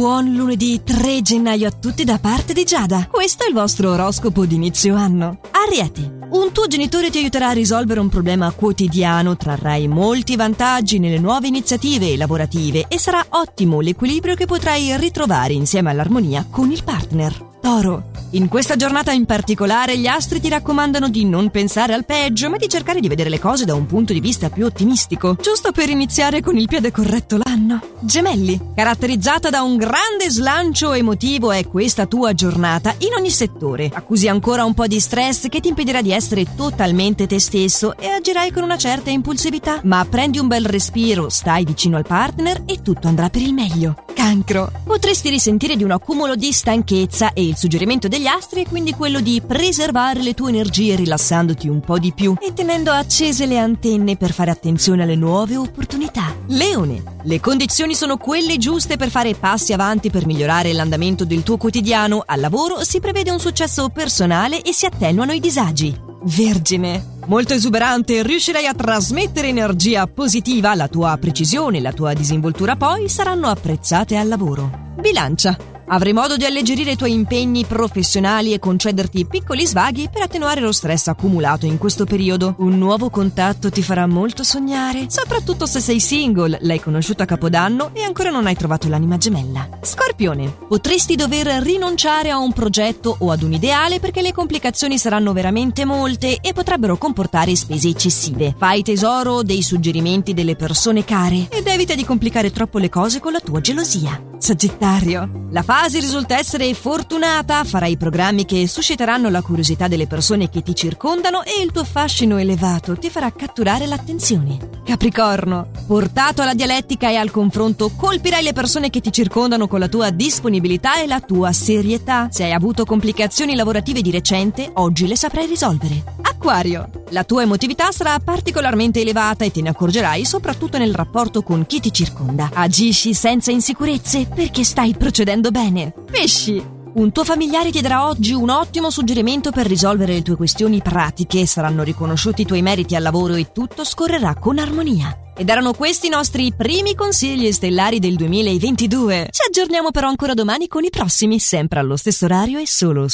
Buon lunedì 3 gennaio a tutti da parte di Giada. Questo è il vostro oroscopo di inizio anno. Ariete. Un tuo genitore ti aiuterà a risolvere un problema quotidiano, trarrai molti vantaggi nelle nuove iniziative lavorative e sarà ottimo l'equilibrio che potrai ritrovare insieme all'armonia con il partner. Toro. In questa giornata in particolare gli astri ti raccomandano di non pensare al peggio, ma di cercare di vedere le cose da un punto di vista più ottimistico, giusto per iniziare con il piede corretto l'anno. Gemelli. Caratterizzata da un grande slancio emotivo è questa tua giornata in ogni settore. Accusi ancora un po' di stress che ti impedirà di essere totalmente te stesso e agirai con una certa impulsività. Ma prendi un bel respiro, stai vicino al partner e tutto andrà per il meglio. Cancro. Potresti risentire di un accumulo di stanchezza e il suggerimento degli astri è quindi quello di preservare le tue energie rilassandoti un po' di più e tenendo accese le antenne per fare attenzione alle nuove opportunità. Leone. Le condizioni sono quelle giuste per fare passi avanti per migliorare l'andamento del tuo quotidiano. Al lavoro si prevede un successo personale e si attenuano i disagi. Vergine. Molto esuberante, riuscirai a trasmettere energia positiva, la tua precisione e la tua disinvoltura poi saranno apprezzate al lavoro. Bilancia. Avrai modo di alleggerire i tuoi impegni professionali e concederti piccoli svaghi per attenuare lo stress accumulato in questo periodo. Un nuovo contatto ti farà molto sognare, soprattutto se sei single, l'hai conosciuto a Capodanno e ancora non hai trovato l'anima gemella. Scorpione, potresti dover rinunciare a un progetto o ad un ideale perché le complicazioni saranno veramente molte e potrebbero comportare spese eccessive. Fai tesoro dei suggerimenti delle persone care ed evita di complicare troppo le cose con la tua gelosia. Sagittario, la fase risulta essere fortunata, farai programmi che susciteranno la curiosità delle persone che ti circondano e il tuo fascino elevato ti farà catturare l'attenzione. Capricorno, portato alla dialettica e al confronto, colpirai le persone che ti circondano con la tua disponibilità e la tua serietà. Se hai avuto complicazioni lavorative di recente, oggi le saprai risolvere. Acquario, la tua emotività sarà particolarmente elevata e te ne accorgerai soprattutto nel rapporto con chi ti circonda. Agisci senza insicurezze perché stai procedendo bene. Pesci! Un tuo familiare ti darà oggi un ottimo suggerimento per risolvere le tue questioni pratiche, saranno riconosciuti i tuoi meriti al lavoro e tutto scorrerà con armonia. Ed erano questi i nostri primi consigli stellari del 2022. Ci aggiorniamo però ancora domani con i prossimi, sempre allo stesso orario e solo su